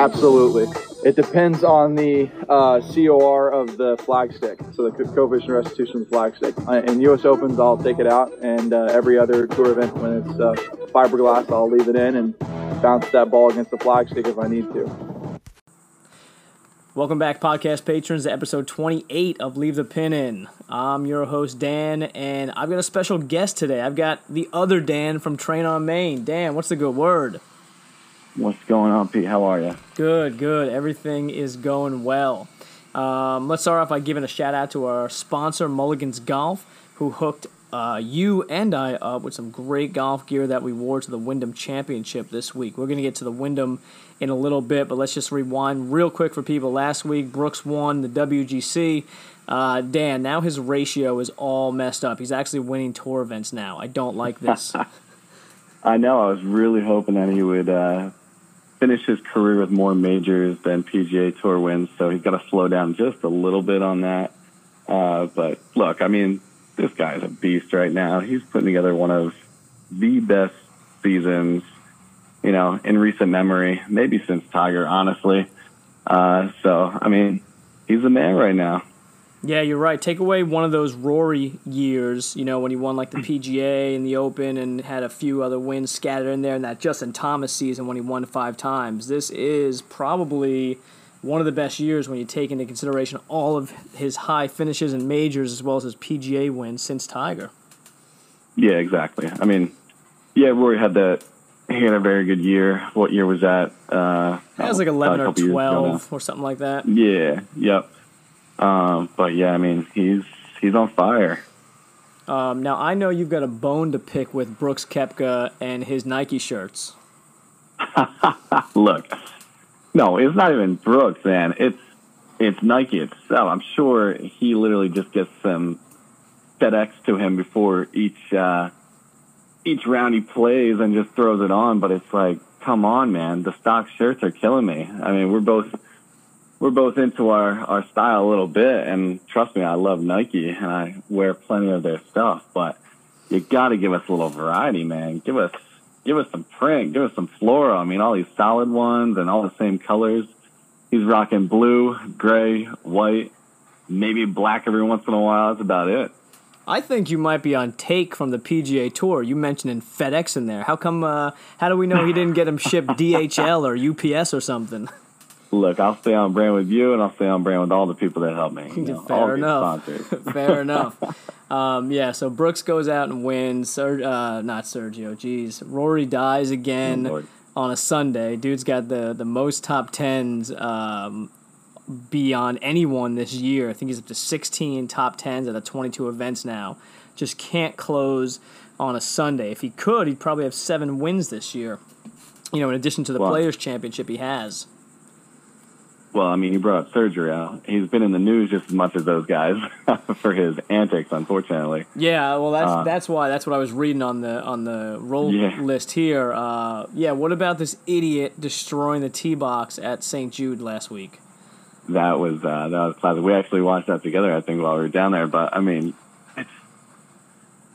Absolutely. It depends on the uh, COR of the flagstick, so the coefficient restitution of the flag stick. Uh, in U.S. Opens, I'll take it out, and uh, every other tour event, when it's uh, fiberglass, I'll leave it in and bounce that ball against the flagstick if I need to. Welcome back, podcast patrons, to episode 28 of Leave the Pin In. I'm your host, Dan, and I've got a special guest today. I've got the other Dan from Train on Main. Dan, what's the good word? What's going on, Pete? How are you? Good, good. Everything is going well. Um, let's start off by giving a shout out to our sponsor, Mulligan's Golf, who hooked uh, you and I up with some great golf gear that we wore to the Wyndham Championship this week. We're going to get to the Wyndham in a little bit, but let's just rewind real quick for people. Last week, Brooks won the WGC. Uh, Dan, now his ratio is all messed up. He's actually winning tour events now. I don't like this. I know. I was really hoping that he would uh, finish his career with more majors than PGA Tour wins, so he's got to slow down just a little bit on that. Uh, but look, I mean, this guy's a beast right now. He's putting together one of the best seasons, you know, in recent memory, maybe since Tiger, honestly. Uh, so, I mean, he's the man right now. Yeah, you're right. Take away one of those Rory years, you know, when he won like the PGA and the Open and had a few other wins scattered in there, and that Justin Thomas season when he won five times. This is probably one of the best years when you take into consideration all of his high finishes and majors as well as his PGA wins since Tiger. Yeah, exactly. I mean, yeah, Rory had that. He had a very good year. What year was that? Uh, that was like eleven or twelve or something like that. Yeah. Yep. Um, but yeah, I mean, he's he's on fire. Um, now I know you've got a bone to pick with Brooks Koepka and his Nike shirts. Look, no, it's not even Brooks, man. It's it's Nike itself. I'm sure he literally just gets some FedEx to him before each uh, each round he plays and just throws it on. But it's like, come on, man, the stock shirts are killing me. I mean, we're both we're both into our, our style a little bit. And trust me, I love Nike and I wear plenty of their stuff, but you got to give us a little variety, man. Give us, give us some print, give us some floral. I mean, all these solid ones and all the same colors. He's rocking blue, gray, white, maybe black every once in a while. That's about it. I think you might be on take from the PGA Tour. You mentioned in FedEx in there. How come? Uh, how do we know he didn't get him shipped DHL or UPS or something? Look, I'll stay on brand with you, and I'll stay on brand with all the people that help me. You know, Fair enough. Fair enough. Um, yeah, so Brooks goes out and wins. Ser- uh, not Sergio. Jeez, Rory dies again oh, on a Sunday. Dude's got the the most top tens um, beyond anyone this year. I think he's up to 16 top tens at the 22 events now. Just can't close on a Sunday. If he could, he'd probably have seven wins this year. You know, in addition to the well, Players Championship he has. Well, I mean, he brought up Sergio. He's been in the news just as much as those guys for his antics, unfortunately. Yeah, well, that's uh, that's why that's what I was reading on the on the roll yeah. list here. Uh, yeah, what about this idiot destroying the tee box at St. Jude last week? That was uh, that was classic. We actually watched that together, I think, while we were down there. But I mean, it's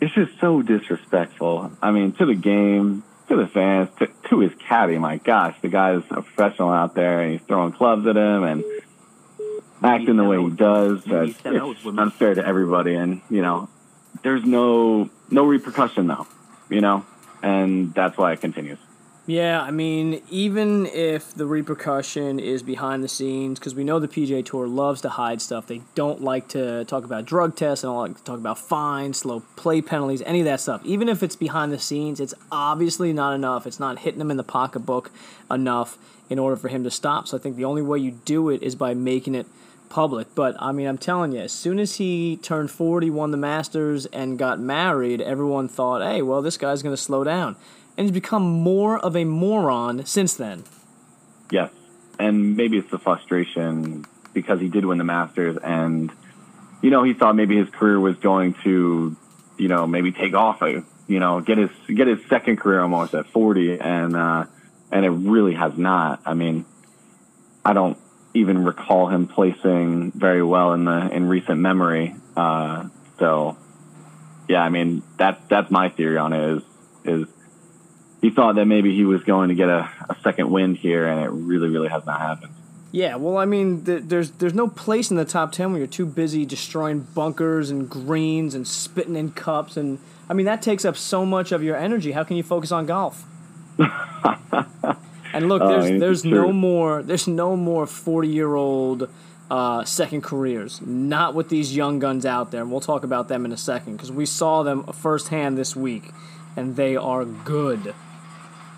it's just so disrespectful. I mean, to the game, to the fans, to, to his caddy. My gosh, the guy is a professional out there, and he's throwing clubs at him and acting the way he does. That's it's unfair to everybody, and you know, there's no no repercussion though, you know, and that's why it continues. Yeah, I mean, even if the repercussion is behind the scenes, because we know the PGA Tour loves to hide stuff. They don't like to talk about drug tests and don't like to talk about fines, slow play penalties, any of that stuff. Even if it's behind the scenes, it's obviously not enough. It's not hitting him in the pocketbook enough in order for him to stop. So I think the only way you do it is by making it public. But I mean, I'm telling you, as soon as he turned 40, won the Masters, and got married, everyone thought, hey, well, this guy's going to slow down and he's become more of a moron since then. Yes, and maybe it's the frustration because he did win the Masters, and you know he thought maybe his career was going to, you know, maybe take off, uh, you know, get his get his second career almost at forty, and uh, and it really has not. I mean, I don't even recall him placing very well in the in recent memory. Uh, so, yeah, I mean that that's my theory on it is is he thought that maybe he was going to get a, a second wind here, and it really, really has not happened. Yeah, well, I mean, th- there's there's no place in the top ten when you're too busy destroying bunkers and greens and spitting in cups, and I mean that takes up so much of your energy. How can you focus on golf? and look, Oh, there's it's there's true. no more there's no more forty year old uh, second careers. Not with these young guns out there, and we'll talk about them in a second because we saw them firsthand this week, and they are good.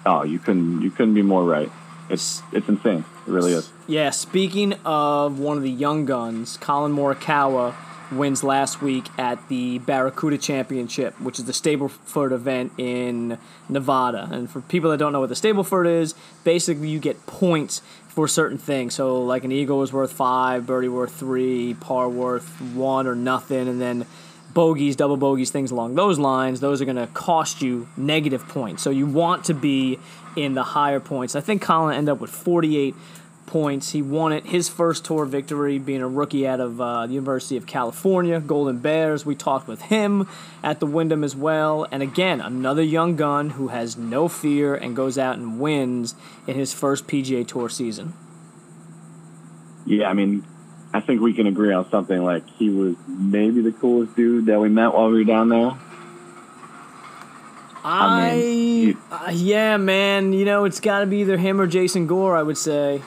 Oh, you couldn't you couldn't be more right. It's it's insane. It really is. Yeah, speaking of one of the young guns, Collin Morikawa wins last week at the Barracuda Championship, which is the Stableford event in Nevada. And for people that don't know what the Stableford is, basically you get points for certain things. So like an eagle is worth five, birdie worth three, par worth one or nothing, and then bogeys, double bogeys, things along those lines, those are going to cost you negative points. So you want to be in the higher points. I think Collin ended up with 48 points. He won it, his first tour victory, being a rookie out of uh, the University of California, Golden Bears. We talked with him at the Wyndham as well. And again, another young gun who has no fear and goes out and wins in his first PGA Tour season. Yeah, I mean, I think we can agree on something like he was maybe the coolest dude that we met while we were down there. I, I mean, uh, yeah, man. You know, it's got to be either him or Jason Gore. I would say.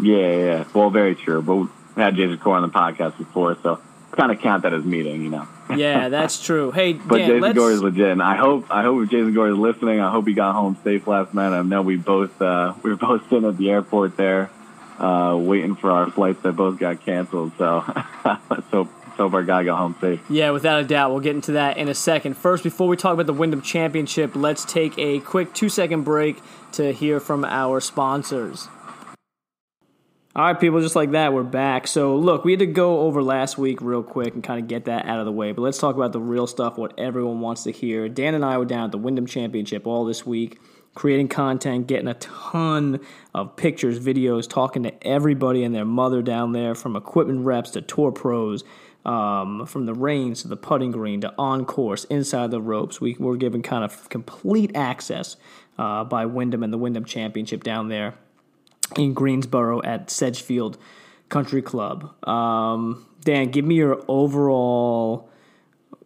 Yeah, yeah. Well, very true. But we had Jason Gore on the podcast before, so kind of count that as meeting, you know. Yeah, that's true. Hey, But Dan, Jason let's, Gore is legit. And I hope I hope if Jason Gore is listening, I hope he got home safe last night. I know we both uh, we were both sitting at the airport there, uh, waiting for our flights that both got canceled. So let's hope hope our guy got home safe. Yeah, without a doubt. We'll get into that in a second. First, before we talk about the Wyndham Championship, let's take a quick two second break to hear from our sponsors. All right, people, just like that, we're back. So, look, we had to go over last week real quick and kind of get that out of the way, but let's talk about the real stuff, what everyone wants to hear. Dan and I were down at the Wyndham Championship all this week, creating content, getting a ton of pictures, videos, talking to everybody and their mother down there, from equipment reps to tour pros, um, from the range to the putting green to on course, inside the ropes. We were given kind of complete access uh, by Wyndham and the Wyndham Championship down there in Greensboro at Sedgefield Country Club. Um, Dan, give me your overall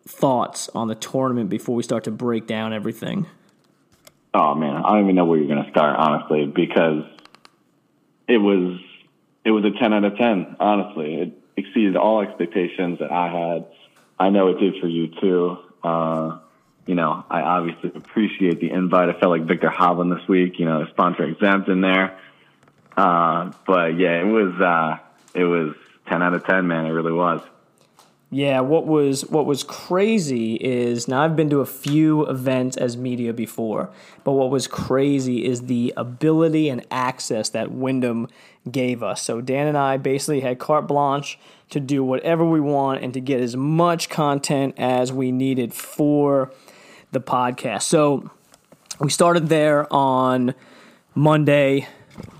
thoughts on the tournament before we start to break down everything. Oh man, I don't even know where you're going to start, honestly, because it was it was a ten out of ten. Honestly, it exceeded all expectations that I had. I know it did for you too. Uh, you know, I obviously appreciate the invite. I felt like Viktor Hovland this week. You know, sponsor exempt in there. Uh, but yeah, it was uh, it was ten out of ten, man. It really was. Yeah, what was what was crazy is now I've been to a few events as media before, but what was crazy is the ability and access that Wyndham gave us. So Dan and I basically had carte blanche to do whatever we want and to get as much content as we needed for the podcast. So we started there on Monday,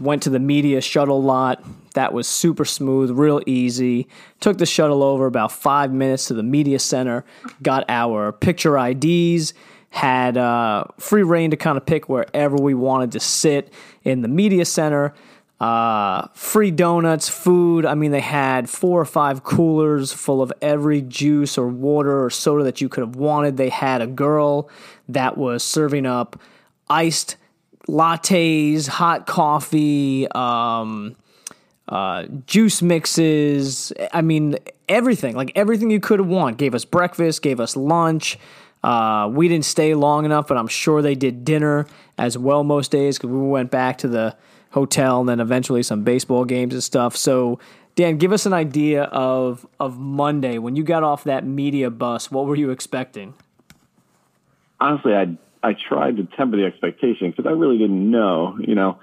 went to the media shuttle lot. That was super smooth, real easy. Took the shuttle over about five minutes to the media center, got our picture IDs, had uh, free reign to kind of pick wherever we wanted to sit in the media center. Uh, free donuts, food. I mean, they had four or five coolers full of every juice or water or soda that you could have wanted. They had a girl that was serving up iced lattes, hot coffee, um, uh, juice mixes. I mean, everything. Like everything you could want. Gave us breakfast, gave us lunch. Uh, we didn't stay long enough, but I'm sure they did dinner as well most days because we went back to the hotel and then eventually some baseball games and stuff. So, Dan, give us an idea of of Monday when you got off that media bus. What were you expecting? honestly, I I tried to temper the expectation because I really didn't know. You know,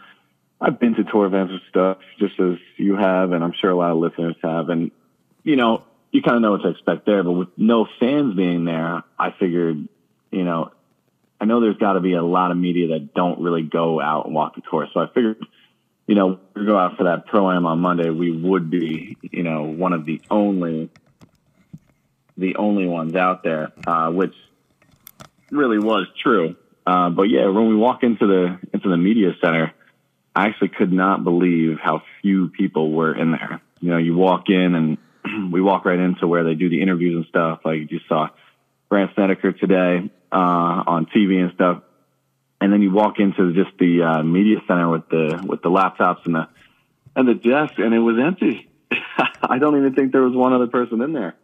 I've been to tour events and stuff, just as you have, and I'm sure a lot of listeners have, and you know, you kind of know what to expect there. But with no fans being there, I figured, you know, I know there's got to be a lot of media that don't really go out and walk the tour, so I figured. You know, we go out for that pro am on Monday. We would be, you know, one of the only, the only ones out there, uh, which really was true. Uh, but yeah, when we walk into the into the media center, I actually could not believe how few people were in there. You know, you walk in and we walk right into where they do the interviews and stuff. Like you saw Brandt Snedeker today uh, on TV and stuff, and then you walk into just the uh, media center with the with the laptops and the and the desk, and it was empty. I don't even think there was one other person in there.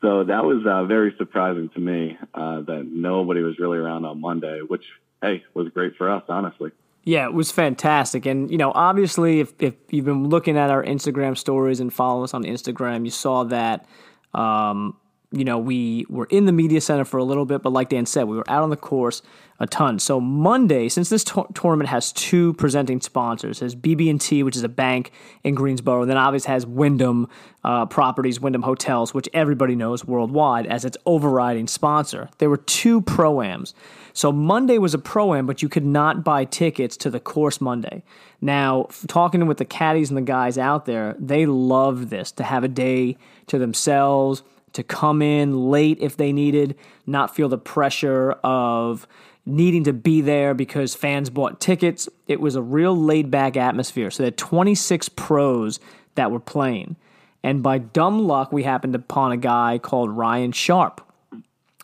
So that was uh, very surprising to me uh, that nobody was really around on Monday, which hey was great for us, honestly. Yeah, it was fantastic. And, you know, obviously, if, if you've been looking at our Instagram stories and follow us on Instagram, you saw that um, you know, we were in the media center for a little bit, but like Dan said, we were out on the course a ton. So Monday, since this to- tournament has two presenting sponsors, has BB&T, which is a bank in Greensboro, and then obviously has Wyndham uh, Properties, Wyndham Hotels, which everybody knows worldwide as its overriding sponsor. There were two pro-ams. So Monday was a pro-am, but you could not buy tickets to the course Monday. Now, talking with the caddies and the guys out there, they love this to have a day to themselves – to come in late if they needed, not feel the pressure of needing to be there because fans bought tickets. It was a real laid back atmosphere. So there 26 pros that were playing. And by dumb luck, we happened upon a guy called Ryan Sharp.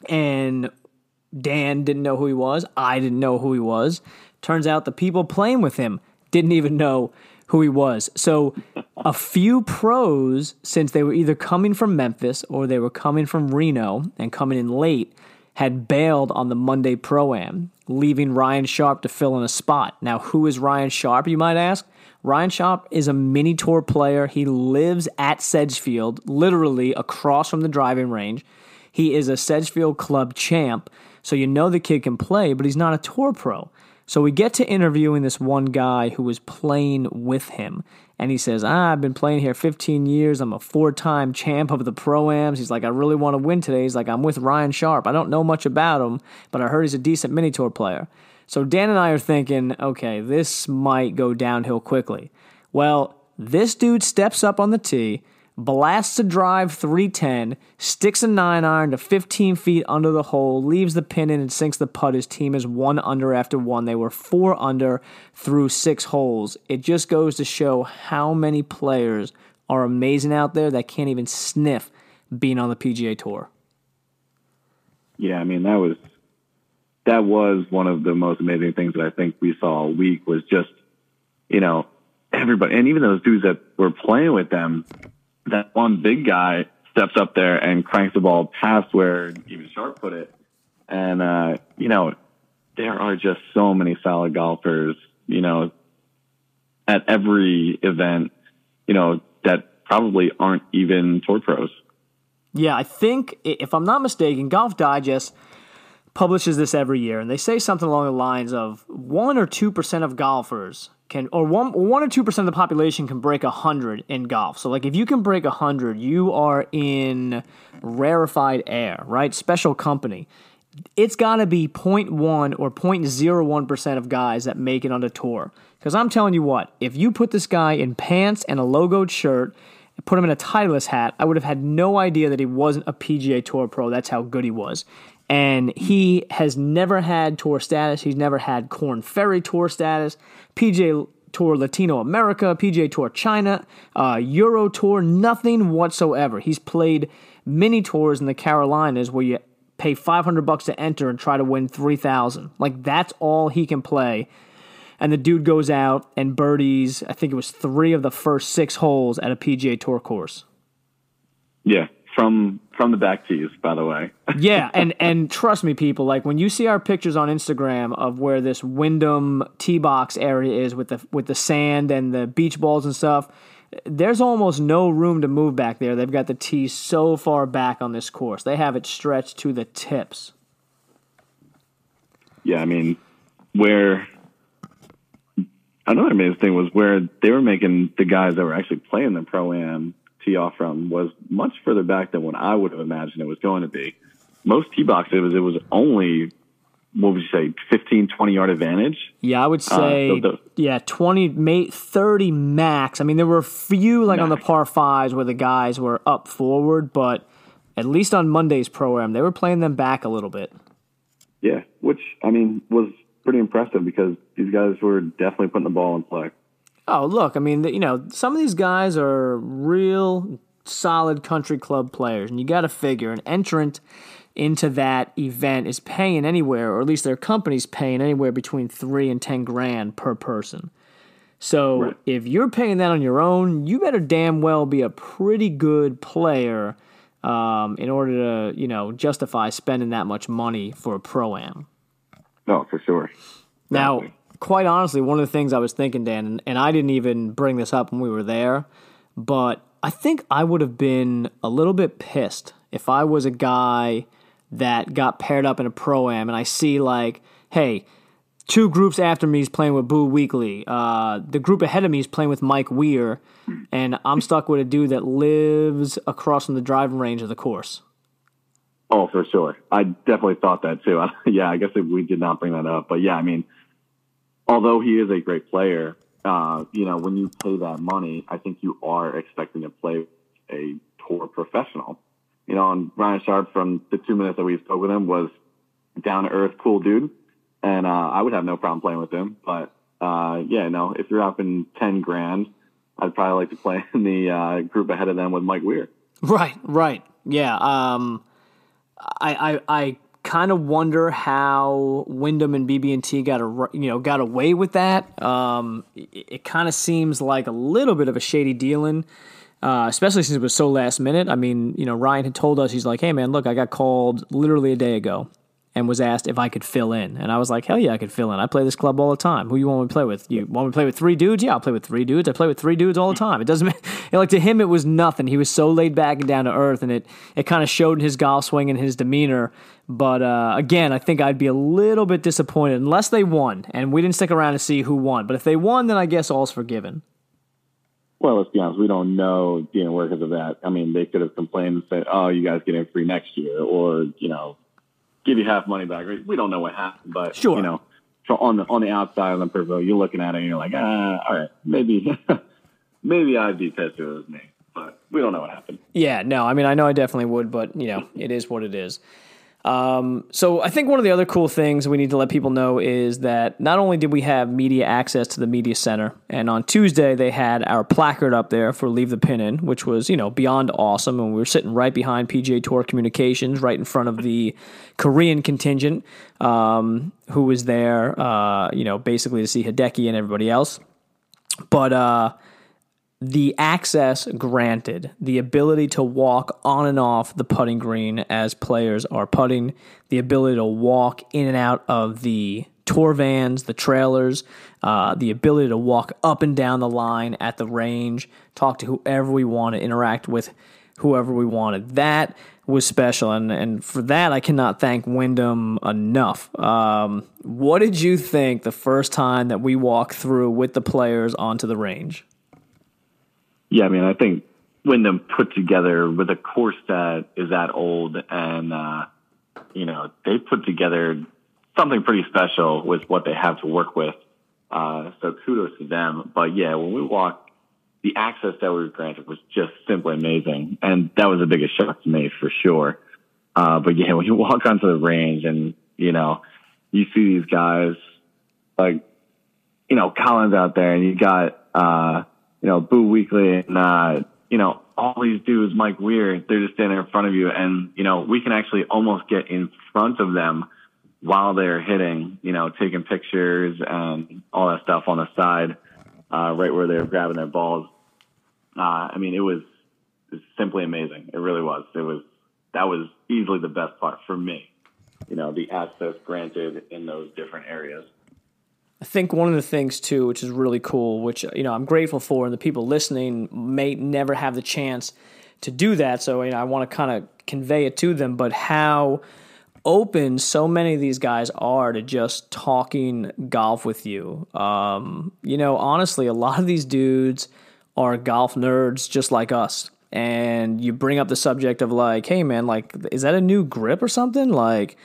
And Dan didn't know who he was. I didn't know who he was. Turns out the people playing with him didn't even know who he was. So a few pros, since they were either coming from Memphis or they were coming from Reno and coming in late, had bailed on the Monday Pro Am, leaving Ryan Sharp to fill in a spot. Now, who is Ryan Sharp, you might ask? Ryan Sharp is a mini tour player. He lives at Sedgefield, literally across from the driving range. He is a Sedgefield Club champ, so you know the kid can play, but he's not a tour pro. So we get to interviewing this one guy who was playing with him. And he says, ah, I've been playing here 15 years. I'm a four time champ of the Pro Ams. He's like, I really want to win today. He's like, I'm with Ryan Sharp. I don't know much about him, but I heard he's a decent mini tour player. So Dan and I are thinking, okay, this might go downhill quickly. Well, this dude steps up on the tee blasts a drive 310, sticks a 9 iron to 15 feet under the hole, leaves the pin in and sinks the putt. His team is one under after one. They were four under through six holes. It just goes to show how many players are amazing out there that can't even sniff being on the PGA Tour. Yeah, I mean that was that was one of the most amazing things that I think we saw all week was just you know everybody and even those dudes that were playing with them that one big guy steps up there and cranks the ball past where even Sharp put it. And, uh, you know, there are just so many solid golfers, you know, at every event, you know, that probably aren't even tour pros. Yeah, I think, if I'm not mistaken, Golf Digest publishes this every year, and they say something along the lines of 1% or 2% of golfers can or one one or two percent of the population can break a hundred in golf. So like if you can break a hundred, you are in rarefied air, right? Special company. It's got to be 0.1 or 0.01 percent of guys that make it on the tour. Because I'm telling you what, if you put this guy in pants and a logoed shirt, and put him in a Titleist hat, I would have had no idea that he wasn't a PGA Tour pro. That's how good he was and he has never had tour status. He's never had Korn Ferry tour status, PGA Tour Latino America, PGA Tour China, uh, Euro Tour, nothing whatsoever. He's played mini tours in the Carolinas where you pay 500 bucks to enter and try to win 3000. Like that's all he can play. And the dude goes out and birdies, I think it was 3 of the first 6 holes at a PGA Tour course. Yeah, from from the back tees, by the way. yeah, and and trust me, people, like when you see our pictures on Instagram of where this Wyndham tee box area is with the with the sand and the beach balls and stuff, there's almost no room to move back there. They've got the tees so far back on this course. They have it stretched to the tips. Yeah, I mean, where another amazing thing was where they were making the guys that were actually playing the pro am tee off from was much further back than what I would have imagined it was going to be. Most tee boxes, it was, it was only, what would you say, 15, 20 yard advantage? Yeah, I would uh, say, uh, the, yeah, 20, 30 max. I mean, there were a few, like max. on the par fives, where the guys were up forward, but at least on Monday's program, they were playing them back a little bit. yeah, which I mean was pretty impressive because these guys were definitely putting the ball in play. Oh, look, I mean, you know, some of these guys are real solid country club players, and you got to figure an entrant into that event is paying anywhere, or at least their company's paying anywhere between three and ten grand per person. So right. if you're paying that on your own, you better damn well be a pretty good player um, in order to, you know, justify spending that much money for a pro am. No, for sure. Now, quite honestly, one of the things I was thinking, Dan, and, and I didn't even bring this up when we were there, but I think I would have been a little bit pissed if I was a guy that got paired up in a pro am and I see like, hey, two groups after me is playing with Boo Weekley. Uh, the group ahead of me is playing with Mike Weir, and I'm stuck with a dude that lives across from the driving range of the course. Oh, for sure. I definitely thought that too. yeah, I guess we did not bring that up, but yeah, I mean, although he is a great player, uh, you know, when you pay that money, I think you are expecting to play a tour professional. You know, and Ryan Sharp from the two minutes that we spoke with him was down to earth, cool dude and uh, I would have no problem playing with him. But uh, yeah, no, if you're up in ten grand, I'd probably like to play in the uh, group ahead of them with Mike Weir. Right, right, yeah. Um, I, I, I kind of wonder how Wyndham and BB&T got a, you know got away with that. Um, it, it kind of seems like a little bit of a shady dealing. Uh, especially since it was so last minute. I mean, you know, Ryan had told us he's like, "Hey, man, look, I got called literally a day ago and was asked if I could fill in. And I was like, hell yeah, I could fill in. I play this club all the time. Who you want me to play with? You want me to play with three dudes? Yeah, I'll play with three dudes. I play with three dudes all the time. It doesn't like to him it was nothing. He was so laid back and down to earth, and it it kind of showed in his golf swing and his demeanor. But uh, again, I think I'd be a little bit disappointed unless they won, and we didn't stick around to see who won. But if they won, then I guess all's forgiven. Well, let's be honest. We don't know you the workers of that. I mean, they could have complained and said, "Oh, you guys get in free next year," or you know, give you half money back. We don't know what happened, but sure. you know, so on the on the outside of the peripheral, you're looking at it and you're like, ah, all right, maybe maybe I'd be pissed if it was me, but we don't know what happened. Yeah, no, I mean, I know I definitely would, but you know, it is what it is. Um, so I think one of the other cool things we need to let people know is that not only did we have media access to the media center, and on Tuesday they had our placard up there for "Leave the Pin In," which was you know beyond awesome, and we were sitting right behind PGA Tour Communications, right in front of the Korean contingent, um, who was there, uh, you know, basically to see Hideki and everybody else. But uh, the access granted, the ability to walk on and off the putting green as players are putting, the ability to walk in and out of the tour vans, the trailers, uh, the ability to walk up and down the line at the range, talk to whoever we want to interact with whoever we wanted. That was special, and, and for that, I cannot thank Wyndham enough. Um, what did you think the first time that we walked through with the players onto the range? Yeah, I mean, I think Wyndham put together with a course that is that old and, uh, you know, they put together something pretty special with what they have to work with. Uh, so kudos to them. But yeah, when we walked, the access that we were granted was just simply amazing. And that was the biggest shock to me for sure. Uh, but yeah, when you walk onto the range and, you know, you see these guys like, you know, Collins out there and you got, uh, you know, Boo Weekley and, uh, you know, all these dudes, Mike Weir, they're just standing in front of you. And, you know, we can actually almost get in front of them while they're hitting, you know, taking pictures and all that stuff on the side, uh, right where they're grabbing their balls. Uh, I mean, it was simply amazing. It really was. It was, that was easily the best part for me. You know, the access granted in those different areas. I think one of the things too, which is really cool, which you know I'm grateful for, and the people listening may never have the chance to do that. So you know, I want to kind of convey it to them, but how open so many of these guys are to just talking golf with you. Um, you know, honestly, a lot of these dudes are golf nerds just like us. And you bring up the subject of like, hey man, like, is that a new grip or something? Like,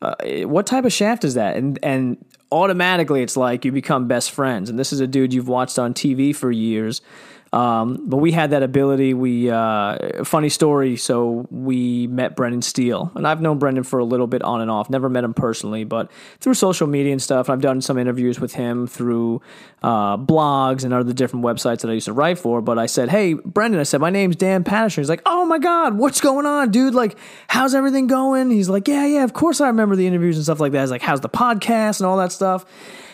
uh, what type of shaft is that? And and automatically it's like you become best friends. And this is a dude you've watched on TV for years. Um, but we had that ability. We uh, funny story. So we met Brendan Steele, and I've known Brendan for a little bit on and off. Never met him personally, but through social media and stuff. I've done some interviews with him through uh, blogs and other different websites that I used to write for. But I said, "Hey, Brendan," I said, "My name's Dan Patterson." He's like, "Oh my god, what's going on, dude? Like, how's everything going?" He's like, "Yeah, yeah, of course I remember the interviews and stuff like that." He's like, "How's the podcast and all that stuff?"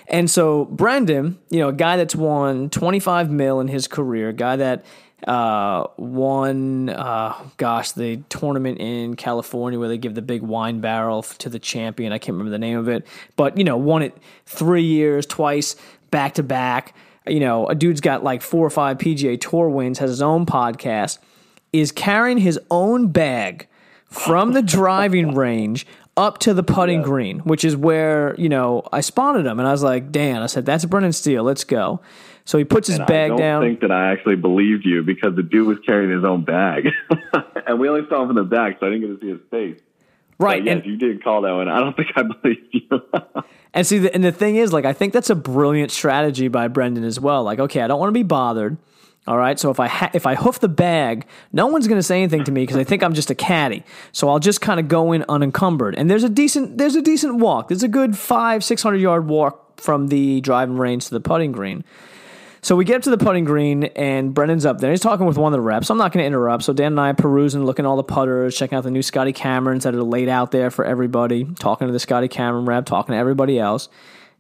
And so Brendan, you know, a guy that's won 25 mil in his career, a guy that uh, won, uh, gosh, the tournament in California where they give the big wine barrel to the champion. I can't remember the name of it, but you know, won it three years, twice, back to back. You know, a dude's got like four or five PGA Tour wins, has his own podcast, is carrying his own bag from the driving range up to the putting yeah. green, which is where, you know, I spotted him and I was like, Dan, I said, that's Brendan Steele. Let's go. So he puts his and bag down. I don't think that I actually believed you because the dude was carrying his own bag. and we only saw him from the back, so I didn't get to see his face. Right. But yes, and, you didn't call that one. I don't think I believed you. and see, the, and the thing is, like, I think that's a brilliant strategy by Brendan as well. Like, okay, I don't want to be bothered. All right. So if I ha- if I hoof the bag, no one's going to say anything to me because they think I'm just a caddy. So I'll just kind of go in unencumbered. And there's a decent there's a decent walk. There's a good five six hundred yard walk from the driving range to the putting green. So we get up to the putting green, and Brendan's up there. He's talking with one of the reps. I'm not going to interrupt. So Dan and I are perusing, looking at all the putters, checking out the new Scotty Camerons that are laid out there for everybody, talking to the Scotty Cameron rep, talking to everybody else.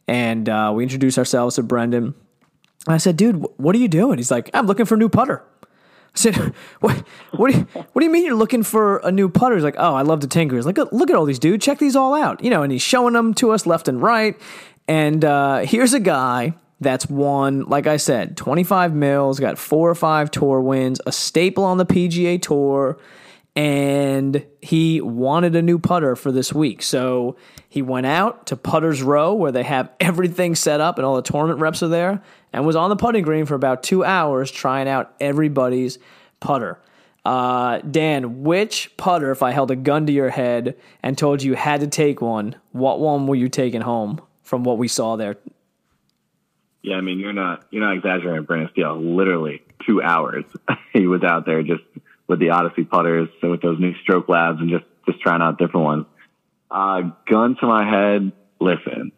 And uh, we introduce ourselves to Brendan. I said, dude, what are you doing? He's like, I'm looking for a new putter. I said, what, what, do you, what do you mean you're looking for a new putter? He's like, oh, I love to tinker. He's like, look at all these, dude. Check these all out. You know, and he's showing them to us left and right. And uh, here's a guy that's won, like I said, 25 mils, got four or five tour wins, a staple on the PGA Tour, and he wanted a new putter for this week. So he went out to Putter's Row where they have everything set up and all the tournament reps are there and was on the putting green for about two hours trying out everybody's putter. Uh, Dan, which putter, if I held a gun to your head and told you you had to take one, what one were you taking home from what we saw there? Yeah, I mean you're not you're not exaggerating, Brendan Steele. Literally two hours he was out there just with the Odyssey putters, so with those new stroke labs and just just trying out different ones. Uh, gun to my head, listen,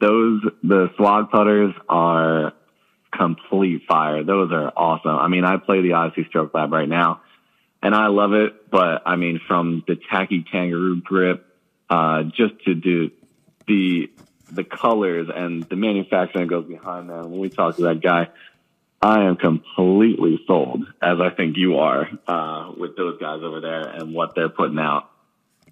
those the swag putters are complete fire. Those are awesome. I mean, I play the Odyssey Stroke Lab right now, and I love it. But I mean, from the tacky kangaroo grip, uh, just to do the the colors and the manufacturing that goes behind them. When we talk to that guy, I am completely sold, as I think you are, uh, with those guys over there and what they're putting out.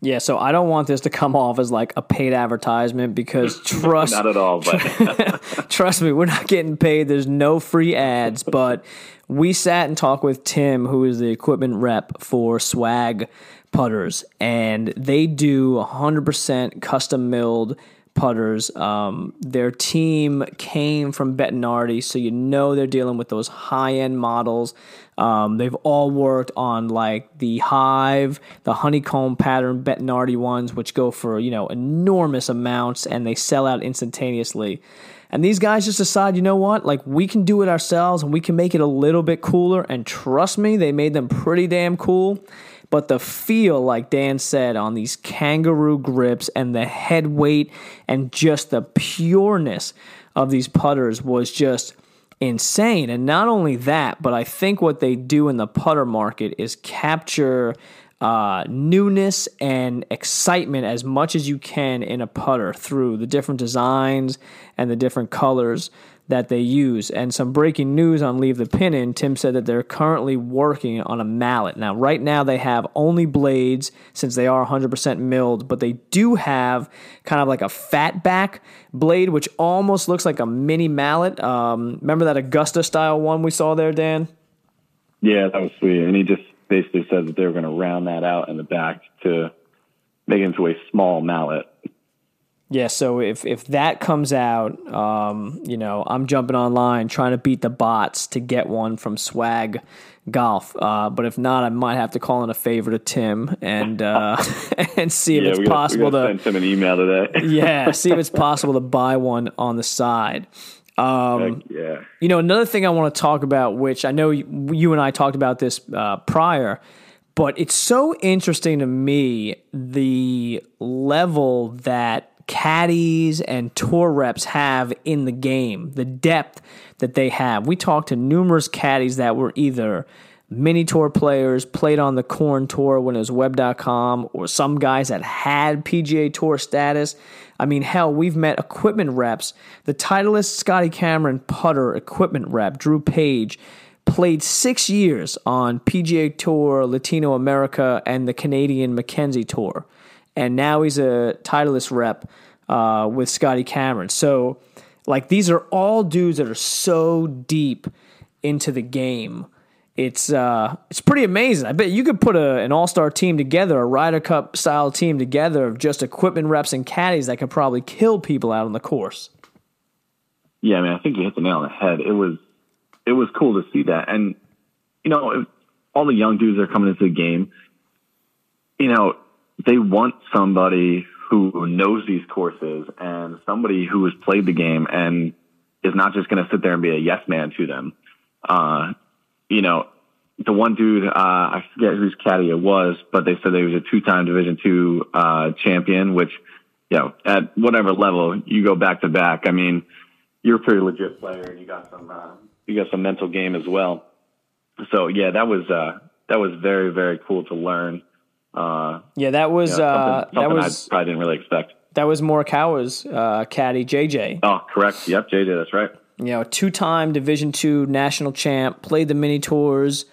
Yeah, so I don't want this to come off as like a paid advertisement because trust not at all, but trust me, we're not getting paid. There's no free ads, but we sat and talked with Tim, who is the equipment rep for Swag putters, and they do 100% custom milled putters. Um, their team came from Bettinardi, so you know they're dealing with those high end models. Um, they've all worked on like the hive, the honeycomb pattern Bettinardi ones, which go for you know enormous amounts and they sell out instantaneously. And these guys just decide, you know what? Like we can do it ourselves and we can make it a little bit cooler. And trust me, they made them pretty damn cool. But the feel, like Dan said, on these kangaroo grips and the head weight and just the pureness of these putters was just insane. And not only that, but I think what they do in the putter market is capture uh, newness and excitement as much as you can in a putter through the different designs and the different colors that they use. And some breaking news on Leave the Pin In Tim said that they're currently working on a mallet. Now, right now, they have only blades since they are 100% milled, but they do have kind of like a fat back blade, which almost looks like a mini mallet. Um, remember that Augusta style one we saw there, Dan? Yeah, that was sweet. And he just basically said that they were going to round that out in the back to make it into a small mallet. Yeah, so if if that comes out, um, you know, I'm jumping online trying to beat the bots to get one from Swag Golf. Uh, but if not, I might have to call in a favor to Tim and uh, and see if yeah, it's possible gotta, we to send him an email today. yeah, see if it's possible to buy one on the side. Um, yeah. You know, another thing I want to talk about, which I know you, and I talked about this uh, prior, but it's so interesting to me the level that caddies and tour reps have in the game, the depth that they have. We talked to numerous caddies that were either mini tour players, played on the Korn Tour when it was web.com, or some guys that had PGA Tour status. I mean, hell, we've met equipment reps. The Titleist Scotty Cameron putter equipment rep, Drew Page, played six years on PGA Tour, Latino America, and the Canadian Mackenzie Tour. And now he's a Titleist rep uh, with Scotty Cameron. So, like, these are all dudes that are so deep into the game. It's uh, it's pretty amazing. I bet you could put a, an all star team together, a Ryder Cup style team together of just equipment reps and caddies that could probably kill people out on the course. Yeah, I mean, I think you hit the nail on the head. It was it was cool to see that. And, you know, all the young dudes that are coming into the game, you know, they want somebody who knows these courses and somebody who has played the game and is not just going to sit there and be a yes man to them. Uh, you know, the one dude, uh, I forget whose caddy it was, but they said he was a two-time Division two uh, champion. Which, you know, at whatever level you go back to back, I mean, you're a pretty legit player, and you got some uh, you got some mental game as well. So yeah, that was uh, that was very very cool to learn. Uh, yeah, that was you know, something, uh, something that was I probably didn't really expect. That was Morikawa's uh, caddy, JJ. Oh, correct. Yep, JJ. That's right. You know, two-time Division two national champ, played the mini tours.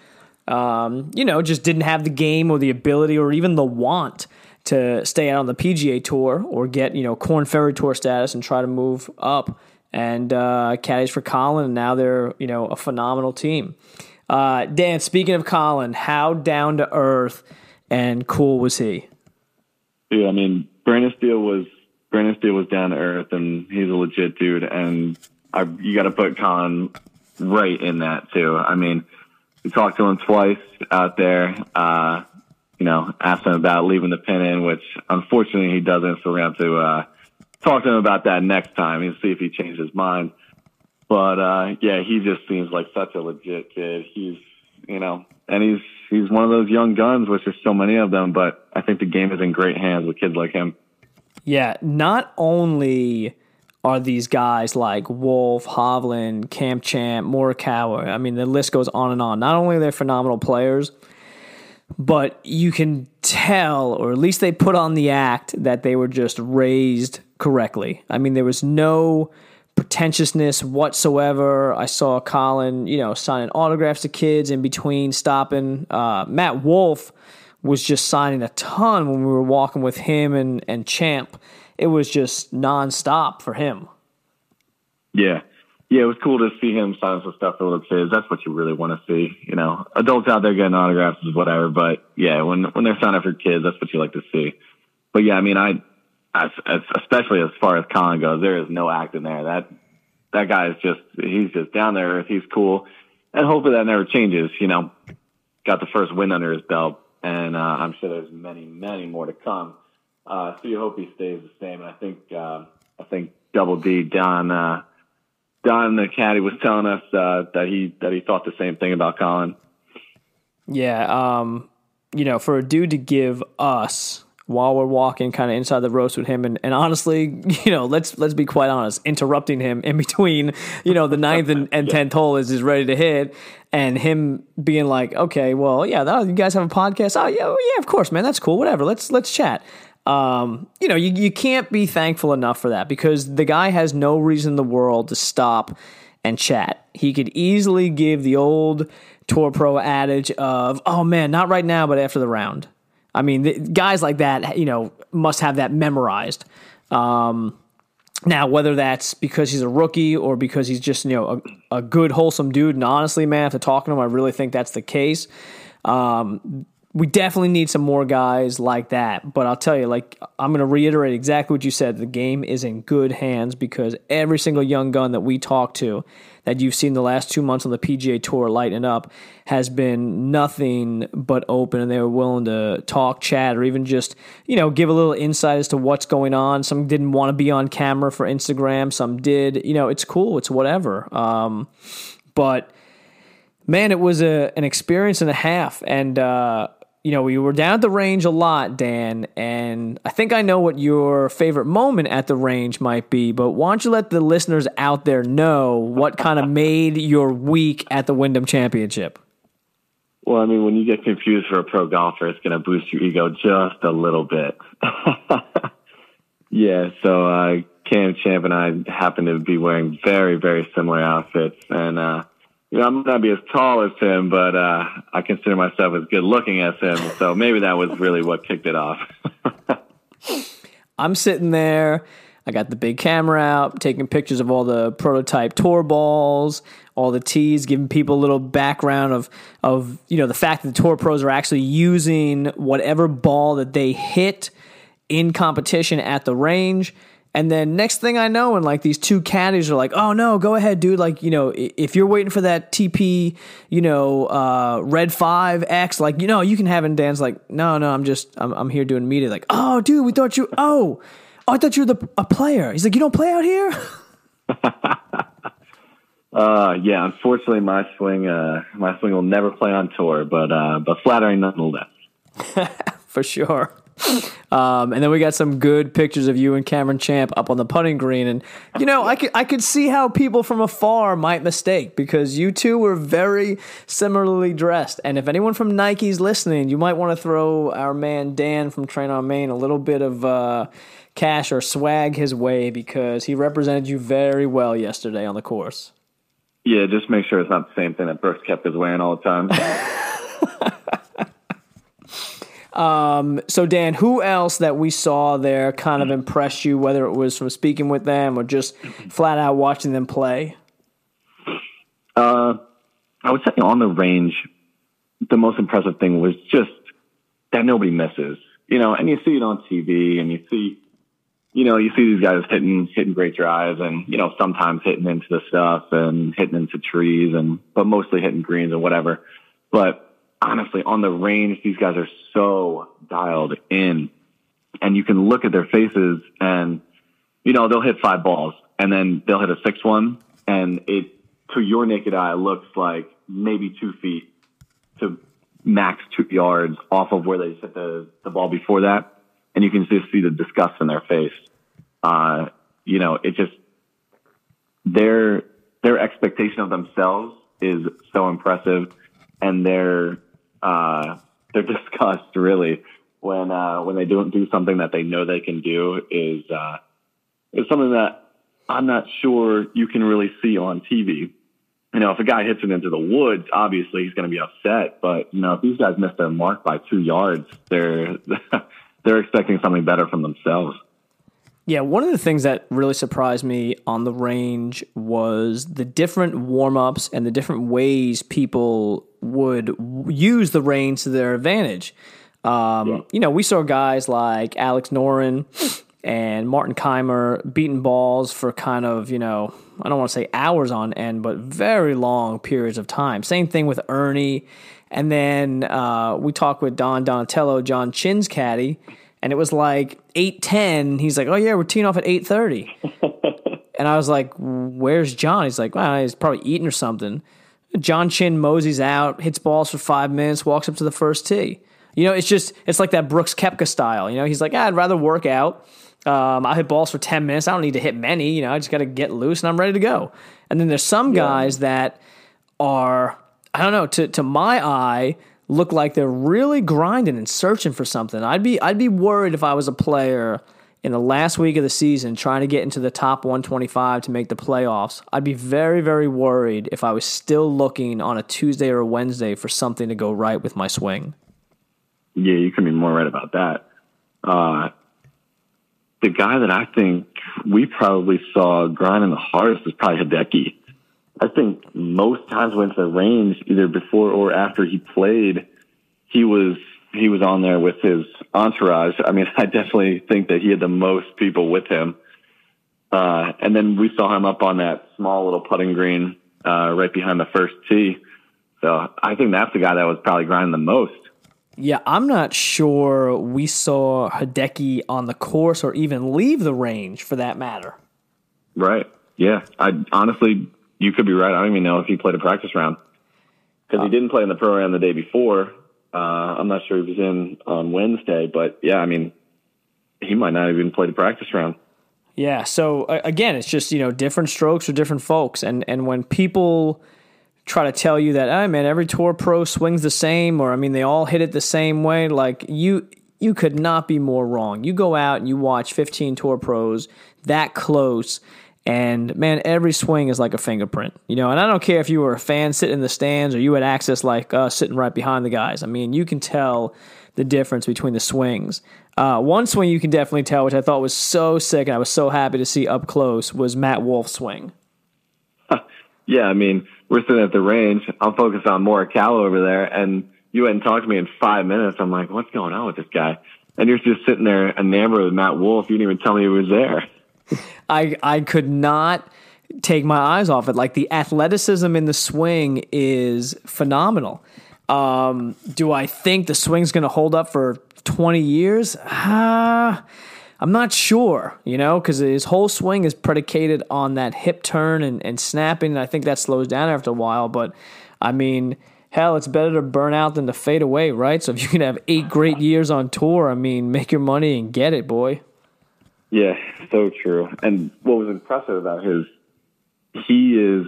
Um, you know, just didn't have the game or the ability or even the want to stay out on the PGA Tour or get you know Korn Ferry Tour status and try to move up and uh, caddies for Collin, And now they're you know a phenomenal team. Uh, Dan, speaking of Collin, how down to earth and cool was he? Yeah, I mean, Brendan Steele was Brendan Steele was down to earth, and he's a legit dude. And I, you got to put Collin right in that too. I mean, we talked to him twice out there. Uh, you know, asked him about leaving the pin in, which unfortunately he doesn't. So we're to have to uh, talk to him about that next time and see if he changed his mind. But uh, yeah, he just seems like such a legit kid. He's you know, and he's he's one of those young guns, which there's so many of them. But I think the game is in great hands with kids like him. Yeah, not only are these guys like Wolff, Hovland, Cam Champ, Morikawa. I mean, the list goes on and on. Not only are they phenomenal players, but you can tell, or at least they put on the act, that they were just raised correctly. I mean, there was no pretentiousness whatsoever. I saw Collin, you know, signing autographs to kids in between stopping. Uh, Matt Wolff was just signing a ton when we were walking with him and, and Champ. It was just nonstop for him. Yeah. Yeah, it was cool to see him sign some stuff for little kids. That's what you really want to see. You know, adults out there getting autographs is whatever, but yeah, when when they're signing for kids, that's what you like to see. But yeah, I mean, I as, as, especially as far as Collin goes, there is no acting there. That that guy is just he's just down there. He's cool, and hopefully that never changes. You know, got the first win under his belt, and uh, I'm sure there's many, many more to come. Uh, so you hope he stays the same. And I think uh, I think Double D Don uh, Don the caddy was telling us uh, that he that he thought the same thing about Collin. Yeah, um, you know, for a dude to give us while we're walking kind of inside the roast with him and, and honestly you know let's let's be quite honest interrupting him in between you know the ninth and, and tenth hole is is ready to hit. And him being like okay well yeah that, you guys have a podcast. Oh yeah well, yeah of course man that's cool whatever let's let's chat. Um, you know you, you can't be thankful enough for that because the guy has no reason in the world to stop and chat. He could easily give the old tour pro adage of oh man not right now but after the round I mean, the, guys like that, you know, must have that memorized. Um, now, whether that's because he's a rookie or because he's just you know a, a, good wholesome dude, and honestly, man, after talking to him, I really think that's the case. Um, we definitely need some more guys like that. But I'll tell you, like, I'm going to reiterate exactly what you said. The game is in good hands because every single young gun that we talk to that you've seen the last two months on the PGA Tour lighting up has been nothing but open, and they were willing to talk, chat, or even just you know give a little insight as to what's going on. Some didn't want to be on camera for Instagram, some did. You know, it's cool, it's whatever. Um, but man, it was a an experience and a half, and. Uh, you know, we were down at the range a lot, Dan, and I think I know what your favorite moment at the range might be, but why don't you let the listeners out there know what kind of made your week at the Wyndham Championship? Well, I mean, when you get confused for a pro golfer, it's going to boost your ego just a little bit. yeah, so uh, Cam Champ and I happen to be wearing very, very similar outfits, and uh, you know, I'm not be as tall as him, but uh, I consider myself as good looking as him. So maybe that was really what kicked it off. I'm sitting there. I got the big camera out, taking pictures of all the prototype tour balls, all the tees, giving people a little background of of you know the fact that the tour pros are actually using whatever ball that they hit in competition at the range. And then next thing I know, and like these two caddies are like, "Oh no, go ahead, dude! Like you know, if you're waiting for that TP, you know, uh, red five X, like you know, you can have it." And Dan's like, "No, no, I'm just, I'm, I'm here doing media." Like, "Oh, dude, we thought you, oh, oh I thought you were the a player." He's like, "You don't play out here." uh, yeah, unfortunately, my swing, uh, my swing will never play on tour, but uh, but flattering nonetheless. For sure. Um, and then we got some good pictures of you and Cameron Champ up on the putting green, and you know I could I could see how people from afar might mistake because you two were very similarly dressed. And if anyone from Nike's listening, you might want to throw our man Dan from Train on Main a little bit of uh, cash or swag his way because he represented you very well yesterday on the course. Yeah, just make sure it's not the same thing that Brooks Koepka is wearing all the time. Um, so Dan, who else that we saw there kind of impressed you, whether it was from speaking with them or just flat out watching them play? Uh, I would say on the range, the most impressive thing was just that nobody misses. You know, and you see it on TV, and you see, you know, you see these guys hitting hitting great drives, and you know, sometimes hitting into the stuff and hitting into trees, and but mostly hitting greens and whatever. But honestly, on the range, these guys are so dialed in. And you can look at their faces and, you know, they'll hit five balls and then they'll hit a six one. And it, to your naked eye, looks like maybe two feet to max two yards off of where they hit the, the ball before that. And you can just see the disgust in their face. Uh, you know, it just, their, their expectation of themselves is so impressive and their uh, they're discussed really when uh, when they don't do something that they know they can do is uh, is something that I'm not sure you can really see on TV. You know, if a guy hits it into the woods, obviously he's going to be upset. But you know, if these guys miss their mark by two yards, they're they're expecting something better from themselves. Yeah, one of the things that really surprised me on the range was the different warm ups and the different ways people would use the reins to their advantage. Um, yeah. You know, we saw guys like Alex Noren and Martin Kaymer beating balls for kind of, you know, I don't want to say hours on end, but very long periods of time. Same thing with Ernie. And then uh, we talked with Don Donatello, John Chin's caddy, and it was like 8.10. He's like, oh, yeah, we're teeing off at 8.30. and I was like, where's John? He's like, well, he's probably eating or something. John Chin moseys out, hits balls for five minutes, walks up to the first tee. You know, it's just it's like that Brooks Koepka style. You know, he's like, ah, I'd rather work out. Um, I hit balls for ten minutes. I don't need to hit many. You know, I just got to get loose and I'm ready to go. And then there's some guys yeah. that are I don't know to to my eye look like they're really grinding and searching for something. I'd be I'd be worried if I was a player in the last week of the season trying to get into the top 125 to make the playoffs, I'd be very, very worried if I was still looking on a Tuesday or a Wednesday for something to go right with my swing. Yeah, you can be more right about that. Uh, the guy that I think we probably saw grinding the hardest is probably Hideki. I think most times went to the range, either before or after he played, he was he was on there with his entourage. I mean, I definitely think that he had the most people with him. Uh, and then we saw him up on that small little putting green uh, right behind the first tee. So I think that's the guy that was probably grinding the most. Yeah, I'm not sure we saw Hideki on the course or even leave the range for that matter. Right. Yeah. I honestly, you could be right. I don't even know if he played a practice round because he didn't play in the pro round the day before. Uh, I'm not sure he was in on Wednesday, but yeah, I mean, he might not even play the practice round. Yeah. So again, it's just you know different strokes for different folks, and and when people try to tell you that, oh man, every tour pro swings the same, or I mean, they all hit it the same way, like you you could not be more wrong. You go out and you watch 15 tour pros that close. And man, every swing is like a fingerprint, you know. And I don't care if you were a fan sitting in the stands or you had access like us sitting right behind the guys. I mean, you can tell the difference between the swings. Uh, one swing you can definitely tell, which I thought was so sick, and I was so happy to see up close, was Matt Wolff's swing. yeah, I mean, we're sitting at the range. I'm focused on Morikawa over there, and you hadn't talked to me in five minutes. I'm like, what's going on with this guy? And you're just sitting there enamored with Matt Wolf. You didn't even tell me he was there. I I could not take my eyes off it. Like the athleticism in the swing is phenomenal. Um, do I think the swing's going to hold up for 20 years? Uh, I'm not sure, you know, because his whole swing is predicated on that hip turn and, and snapping. And I think that slows down after a while. But I mean, hell, it's better to burn out than to fade away, right? So if you can have eight great years on tour, I mean, make your money and get it, boy. Yeah, so true. And what was impressive about his, he is,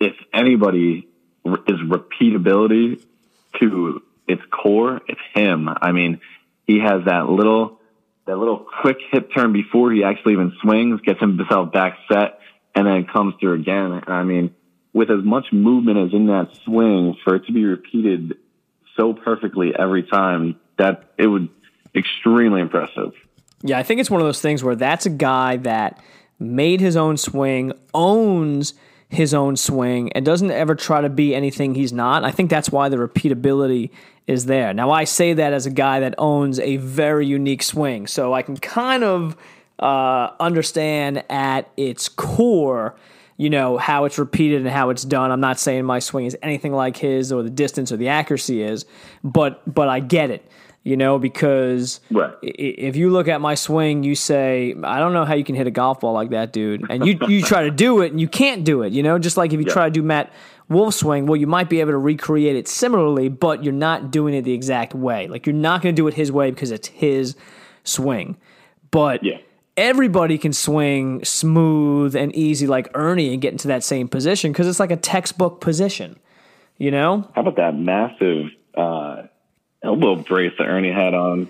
if anybody is repeatability to its core, it's him. I mean, he has that little, that little quick hip turn before he actually even swings, gets himself back set, and then comes through again. And I mean, with as much movement as in that swing, for it to be repeated so perfectly every time, that it would extremely impressive. Yeah, I think it's one of those things where that's a guy that made his own swing, owns his own swing, and doesn't ever try to be anything he's not. I think that's why the repeatability is there. Now, I say that as a guy that owns a very unique swing, so I can kind of uh, understand at its core, you know, how it's repeated and how it's done. I'm not saying my swing is anything like his or the distance or the accuracy is, but but I get it you know, because right. if you look at my swing, you say, I don't know how you can hit a golf ball like that, dude. And you, you try to do it and you can't do it, you know, just like if you yeah. try to do Matt Wolff swing, well, you might be able to recreate it similarly, but you're not doing it the exact way. Like you're not going to do it his way because it's his swing. But yeah. everybody can swing smooth and easy like Ernie and get into that same position because it's like a textbook position, you know? How about that massive, uh, elbow brace that Ernie had on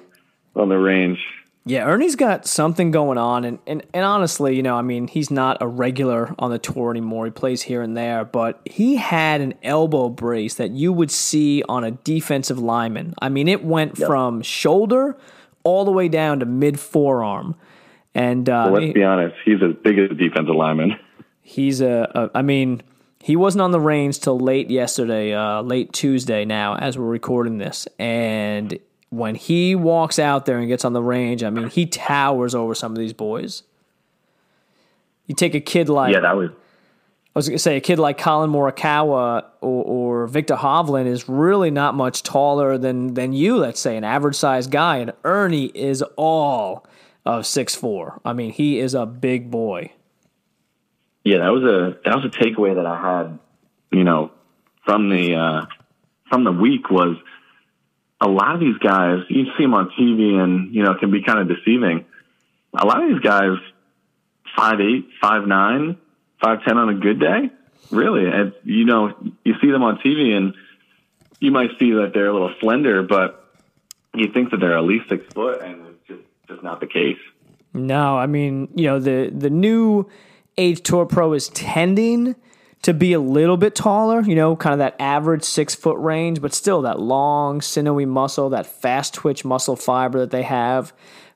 on the range. Yeah, Ernie's got something going on, and, and, and honestly, you know, I mean, he's not a regular on the tour anymore. He plays here and there, but he had an elbow brace that you would see on a defensive lineman. I mean, it went yep. from shoulder all the way down to mid forearm. And uh, well, let's be honest, he's as big as a defensive lineman. He's a, a I mean, he wasn't on the range till late yesterday, uh, late Tuesday now, as we're recording this. And when he walks out there and gets on the range, I mean, he towers over some of these boys. You take a kid like yeah, that was. I was going to say a kid like Collin Morikawa or, or, Viktor Hovland is really not much taller than than you. Let's say an average sized guy, and Ernie is all of six four. I mean, he is a big boy yeah, that was a that was a takeaway that I had, you know, from the uh, from the week was a lot of these guys. You see them on TV, and you know, can be kind of deceiving. A lot of these guys, five eight, five nine, five ten on a good day. Really, and you know, you see them on TV, and you might see that they're a little slender, but you think that they're at least six foot, and it's just just not the case. No, I mean, you know, the the new Age Tour Pro is tending to be a little bit taller, you know, kind of that average six foot range, but still that long, sinewy muscle, that fast twitch muscle fiber that they have.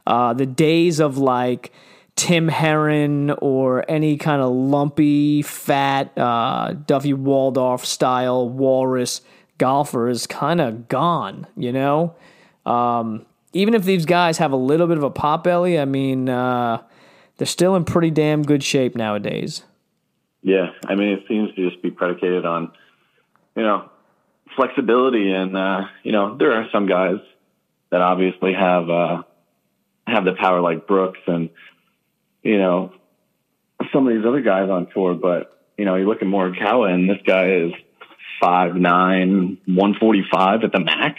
Uh, the days of like Tim Herron or any kind of lumpy, fat, uh, Duffy Waldorf style walrus golfer is kind of gone, you know? Um, even if these guys have a little bit of a pot belly, I mean, uh, they're still in pretty damn good shape nowadays. Yeah, I mean, it seems to just be predicated on, you know, flexibility, and uh, you know, there are some guys that obviously have uh, have the power like Brooks and you know some of these other guys on tour, but you know, you look at Morikawa, and this guy is five nine, one forty five at the max.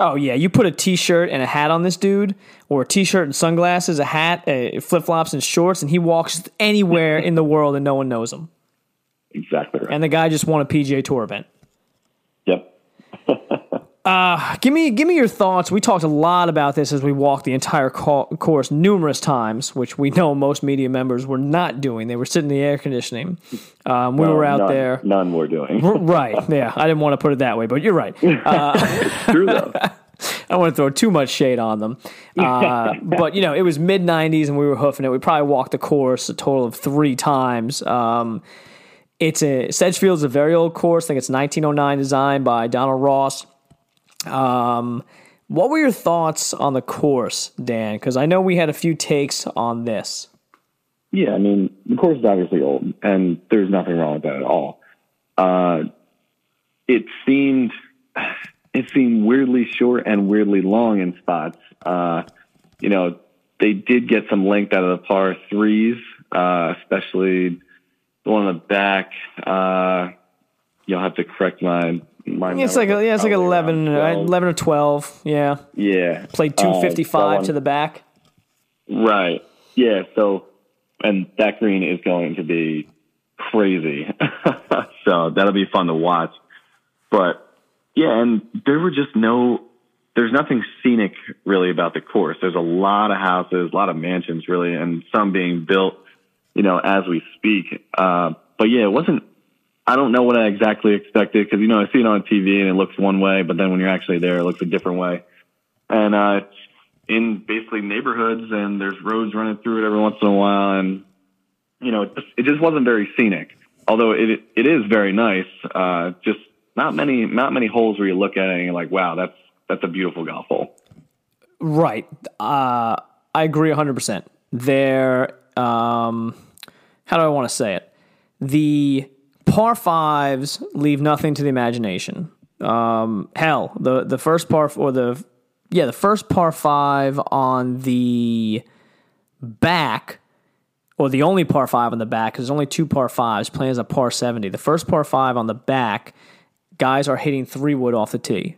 Oh yeah, you put a t-shirt and a hat on this dude, or a t-shirt and sunglasses, a hat, uh, flip-flops and shorts, and he walks anywhere in the world and no one knows him. Exactly right. And the guy just won a PGA Tour event. Yep. uh, give me give me your thoughts. We talked a lot about this as we walked the entire co- course numerous times, which we know most media members were not doing. They were sitting in the air conditioning. Um, we No, were out none, there. None were doing. Right. Yeah. I didn't want to put it that way, but you're right. it's true though. I don't want to throw too much shade on them. Uh, but, you know, it was mid 90s and we were hoofing it. We probably walked the course a total of three times. Um, it's a Sedgefield's a very old course. I think it's 1909 designed by Donald Ross. Um, what were your thoughts on the course, Dan? Because I know we had a few takes on this. Yeah, I mean, the course is obviously old, and there's nothing wrong with that at all. Uh, it seemed it seemed weirdly short and weirdly long in spots. Uh, you know, they did get some length out of the par threes, uh, especially the one in the back. Uh, you'll have to correct my my. It's like yeah, it's like Probably 11, around uh, 12. 11 or 12. Yeah. Yeah, Played Uh, that 255 to the back. Right. Yeah. So, and that green is going to be crazy. so that'll be fun to watch. But yeah, and there were just no, there's nothing scenic really about the course. There's a lot of houses, a lot of mansions really, and some being built, you know, as we speak. Uh, but yeah, it wasn't, I don't know what I exactly expected because, you know, I see it on TV and it looks one way, but then when you're actually there, it looks a different way. And, uh, it's in basically neighborhoods and there's roads running through it every once in a while. And, you know, it just, it just wasn't very scenic, although it, it is very nice. Uh, just not many, not many holes where you look at it and you're like, wow, that's, that's a beautiful golf hole. Right. Uh, I agree 100%. There, um, how do I want to say it? The par fives leave nothing to the imagination. Um, hell, the, the first par, or the, yeah, the first par five on the back, or the only par five on the back, because there's only two par fives, playing as a par 70. The first par five on the back, guys are hitting three wood off the tee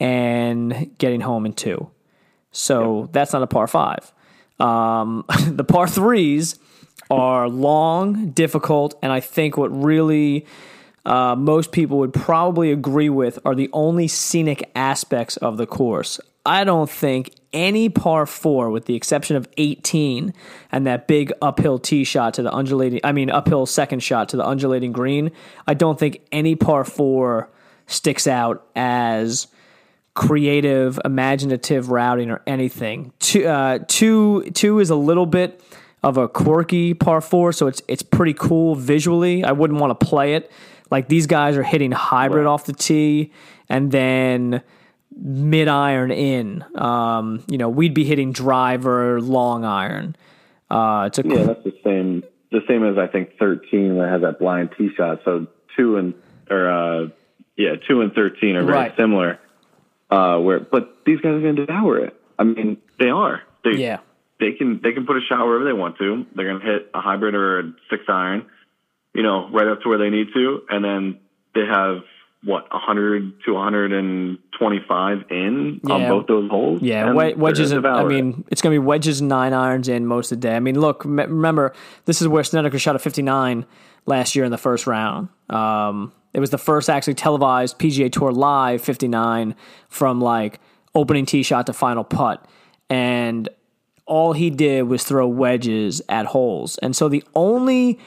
and getting home in two. So that's not a par five. Um, the par threes are long, difficult, and I think what really uh, most people would probably agree with are the only scenic aspects of the course. I don't think any par four, with the exception of 18 and that big uphill tee shot to the undulating, I mean, uphill second shot to the undulating green, I don't think any par four sticks out as creative, imaginative routing or anything. Two, uh, two, two is a little bit of a quirky par four, so it's it's pretty cool visually. I wouldn't want to play it. Like these guys are hitting hybrid off the tee, and then mid iron in. Um, you know, we'd be hitting driver, long iron. Uh, it's a Yeah, that's the same, the same as I think 13 that has that blind tee shot. So two and, or, uh, yeah, two and 13 are very Right. similar. Uh, where, but these guys are going to devour it. I mean, they are. They, yeah. They can they can put a shot wherever they want to. They're going to hit a hybrid or a six iron, you know, right up to where they need to, and then they have what 100 to 125 in on both those holes. Yeah, wedges. And, I mean, it's going to be wedges and nine irons in most of the day. I mean, look, m- remember this is where Snedeker shot a 59 last year in the first round. Um, it was the first actually televised PGA Tour live 59 from like opening tee shot to final putt, and all he did was throw wedges at holes. And so the only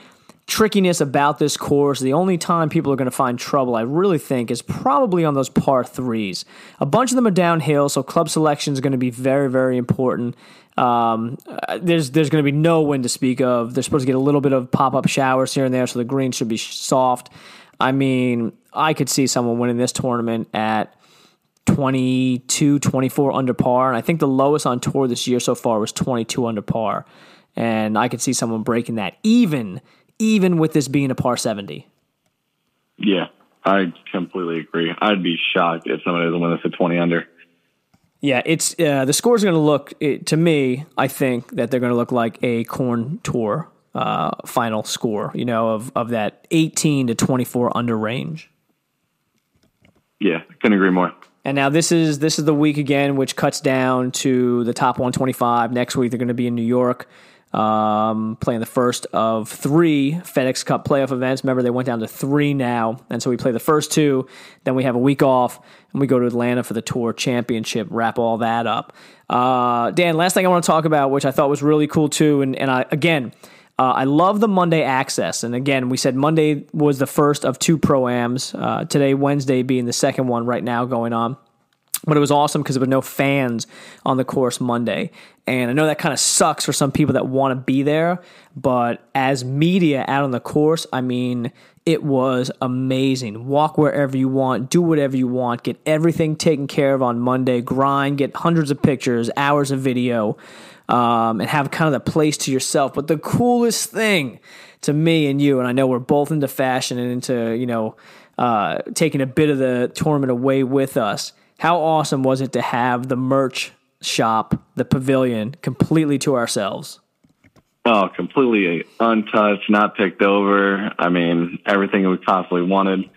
trickiness about this course, the only time people are going to find trouble, I really think, is probably on those par threes. A bunch of them are downhill, so club selection is going to be very, very important. Um, uh, there's there's going to be no wind to speak of. They're supposed to get a little bit of pop up showers here and there, so the green should be soft. I mean, I could see someone winning this tournament at 22, 24 under par. And I think the lowest on tour this year so far was 22 under par. And I could see someone breaking that, even even with this being a par 70. Yeah, I completely agree. I'd be shocked if somebody doesn't win this at 20 under. Yeah, it's uh, the scores are going to look it, to me. I think that they're going to look like a Korn Tour uh, final score. You know, of of that 18 to 24 under range. Yeah, couldn't agree more. And now this is this is the week again, which cuts down to the top 125. Next week they're going to be in New York um, playing the first of three FedEx Cup playoff events. Remember, they went down to three now, and so we play the first two. Then we have a week off, and we go to Atlanta for the Tour Championship. Wrap all that up. Uh, Dan, last thing I want to talk about, which I thought was really cool too, and and I again. Uh, I love the Monday access. And again, we said Monday was the first of two pro-ams. Uh, today, Wednesday being the second one right now going on. But it was awesome because there were no fans on the course Monday. And I know that kind of sucks for some people that want to be there. But as media out on the course, I mean, it was amazing. Walk wherever you want, do whatever you want, get everything taken care of on Monday, grind, get hundreds of pictures, hours of video, um, and have kind of the place to yourself. But the coolest thing to me and you, and I know we're both into fashion and into, you know, uh, taking a bit of the tournament away with us how awesome was it to have the merch shop, the pavilion, completely to ourselves? Oh, completely untouched, not picked over. I mean, everything we possibly wanted.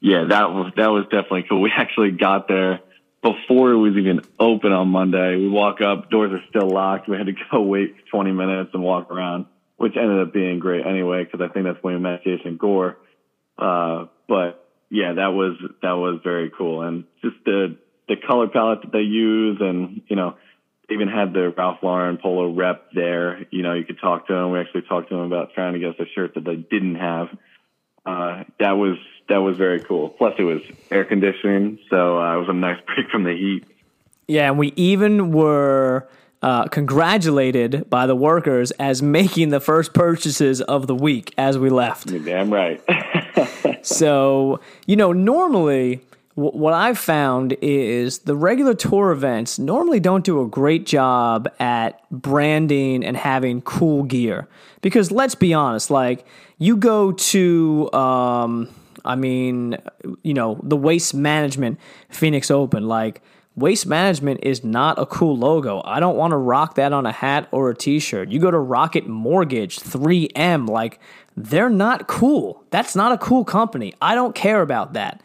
Yeah, that was that was definitely cool. We actually got there before it was even open on Monday. We walk up, doors are still locked. We had to go wait 20 minutes and walk around, which ended up being great anyway because I think that's when we met Jason Gore. Uh, but yeah, that was that was very cool, and just the the color palette that they use and, you know, even had the Ralph Lauren polo rep there. You know, you could talk to them. We actually talked to them about trying to get us a shirt that they didn't have. Uh, that was, that was very cool. Plus it was air conditioning. So uh, it was a nice break from the heat. Yeah. And we even were, uh, congratulated by the workers as making the first purchases of the week as we left. You're damn right. so, you know, normally what I've found is the regular tour events normally don't do a great job at branding and having cool gear. Because let's be honest, like you go to, um, I mean, you know, the Waste Management Phoenix Open, like Waste Management is not a cool logo. I don't want to rock that on a hat or a t shirt. You go to Rocket Mortgage, 3M, like they're not cool. That's not a cool company. I don't care about that.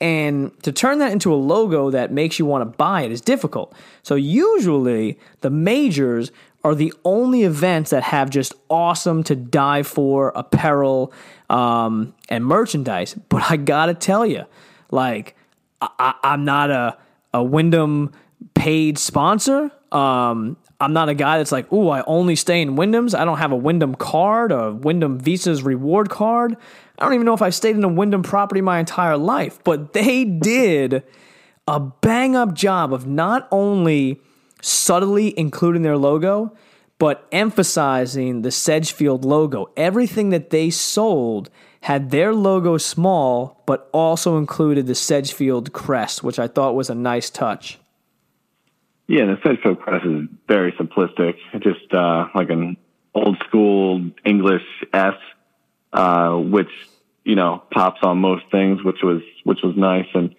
And to turn that into a logo that makes you want to buy it is difficult. So usually the majors are the only events that have just awesome to die for apparel um, and merchandise. But I gotta tell you, like I, am not a a Wyndham paid sponsor. Um, I'm not a guy that's like, ooh, I only stay in Wyndhams. I don't have a Wyndham card, a Wyndham Visa's reward card. I don't even know if I've stayed in a Wyndham property my entire life, but they did a bang up job of not only subtly including their logo, but emphasizing the Sedgefield logo. Everything that they sold had their logo small, but also included the Sedgefield crest, which I thought was a nice touch. Yeah, the Sedgefield crest is very simplistic, just uh, like an old school English S, uh, which you know, pops on most things, which was which was nice. And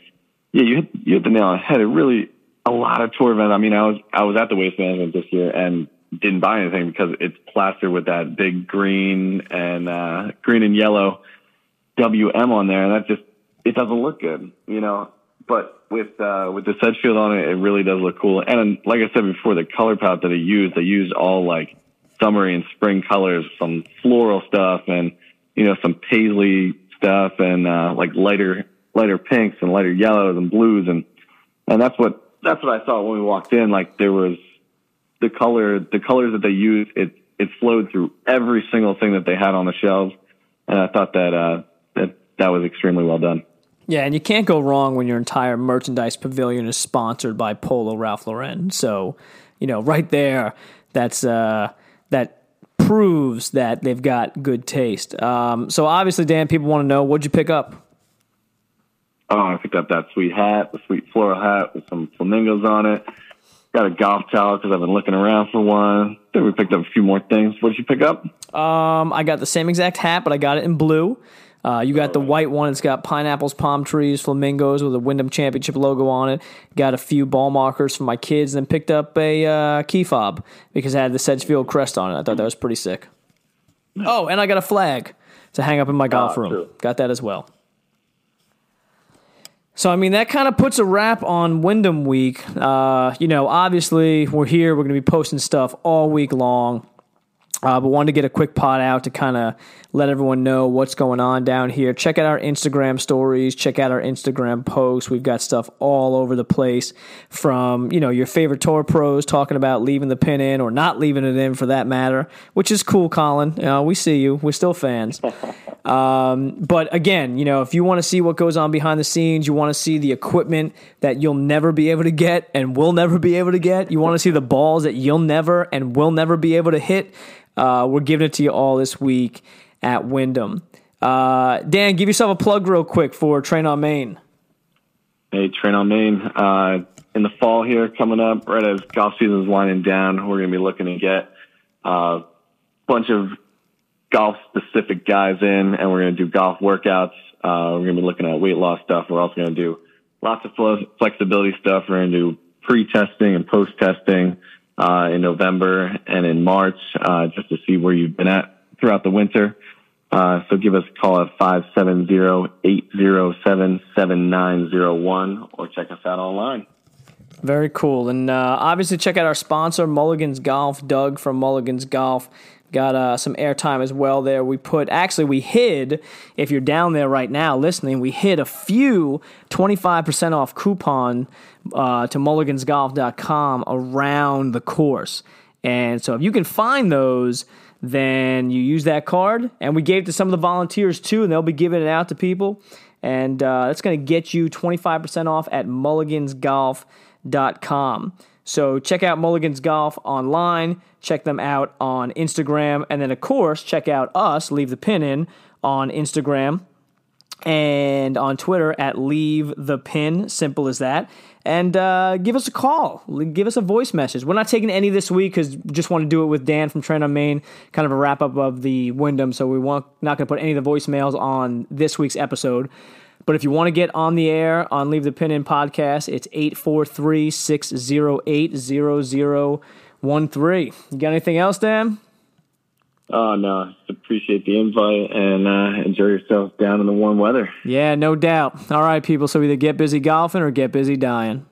yeah, you hit you hit the nail on the head. It really a lot of tour events. I mean, I was I was at the Waste Management this year and didn't buy anything because it's plastered with that big green and uh, green and yellow WM on there, and that just it doesn't look good, you know. But with uh, with the Sedgefield on it, it really does look cool. And like I said before, the color palette that they used, they used all like summery and spring colors, some floral stuff, and you know, some paisley stuff and uh, like lighter lighter pinks and lighter yellows and blues and and that's what that's what I saw when we walked in. Like there was the color the colors that they used it it flowed through every single thing that they had on the shelves and I thought that uh, that that was extremely well done. Yeah, and you can't go wrong when your entire merchandise pavilion is sponsored by Polo Ralph Lauren. So, you know, right there, that's uh, that proves that they've got good taste. Um, so obviously, Dan, people want to know what'd you pick up? Oh, I picked up that sweet hat, the sweet floral hat with some flamingos on it. Got a golf towel because I've been looking around for one. Then we picked up a few more things. What did you pick up? Um, I got the same exact hat, but I got it in blue. Uh, you got the white one. It's got pineapples, palm trees, flamingos with a Wyndham Championship logo on it. Got a few ball markers for my kids, and then picked up a uh, key fob because it had the Sedgefield crest on it. I thought that was pretty sick. Oh, and I got a flag to hang up in my golf Ah, room. true. Got that as well. So I mean that kind of puts a wrap on Wyndham Week. Uh, you know, obviously we're here. We're going to be posting stuff all week long. Uh, but wanted to get a quick pot out to kind of let everyone know what's going on down here. Check out our Instagram stories. Check out our Instagram posts. We've got stuff all over the place from, you know, your favorite tour pros talking about leaving the pin in or not leaving it in for that matter, which is cool, Collin. Know, we see you. We're still fans. Um, but again, you know, if you want to see what goes on behind the scenes, you want to see the equipment that you'll never be able to get and will never be able to get, you want to see the balls that you'll never and will never be able to hit, uh, we're giving it to you all this week at Wyndham. Uh, Dan, give yourself a plug real quick for Train on Main. Hey, Train on Main. Uh, in the fall here coming up, right as golf season is winding down, we're going to be looking to get a bunch of golf specific guys in, and we're going to do golf workouts. Uh, we're going to be looking at weight loss stuff. We're also going to do lots of flexibility stuff. We're going to do pre testing and post testing uh, in November and in March uh, just to see where you've been at throughout the winter. Uh, so give us a call at 570-807-7901 or check us out online. Very cool. And uh, obviously, check out our sponsor, Mulligan's Golf. Doug from Mulligan's Golf got uh, some airtime as well there. We put, actually, we hid, if you're down there right now listening, we hid a few 25% off coupon uh, to mulligansgolf.com around the course. And so if you can find those, then you use that card. And we gave it to some of the volunteers too, and they'll be giving it out to people. And uh, that's going to get you 25% off at mulligansgolf.com. So check out Mulligan's Golf online, check them out on Instagram, and then, of course, check out us, Leave the Pin In, on Instagram and on Twitter at Leave the Pin. Simple as that. And uh, give us a call. Give us a voice message. We're not taking any this week because just want to do it with Dan from Train on Main, kind of a wrap up of the Wyndham. So we want not going to put any of the voicemails on this week's episode. But if you want to get on the air on Leave the Pin In podcast, it's 843 608 0013. You got anything else, Dan? Oh, no. Appreciate the invite and uh, enjoy yourself down in the warm weather. Yeah, no doubt. All right, people. So either get busy golfing or get busy dying.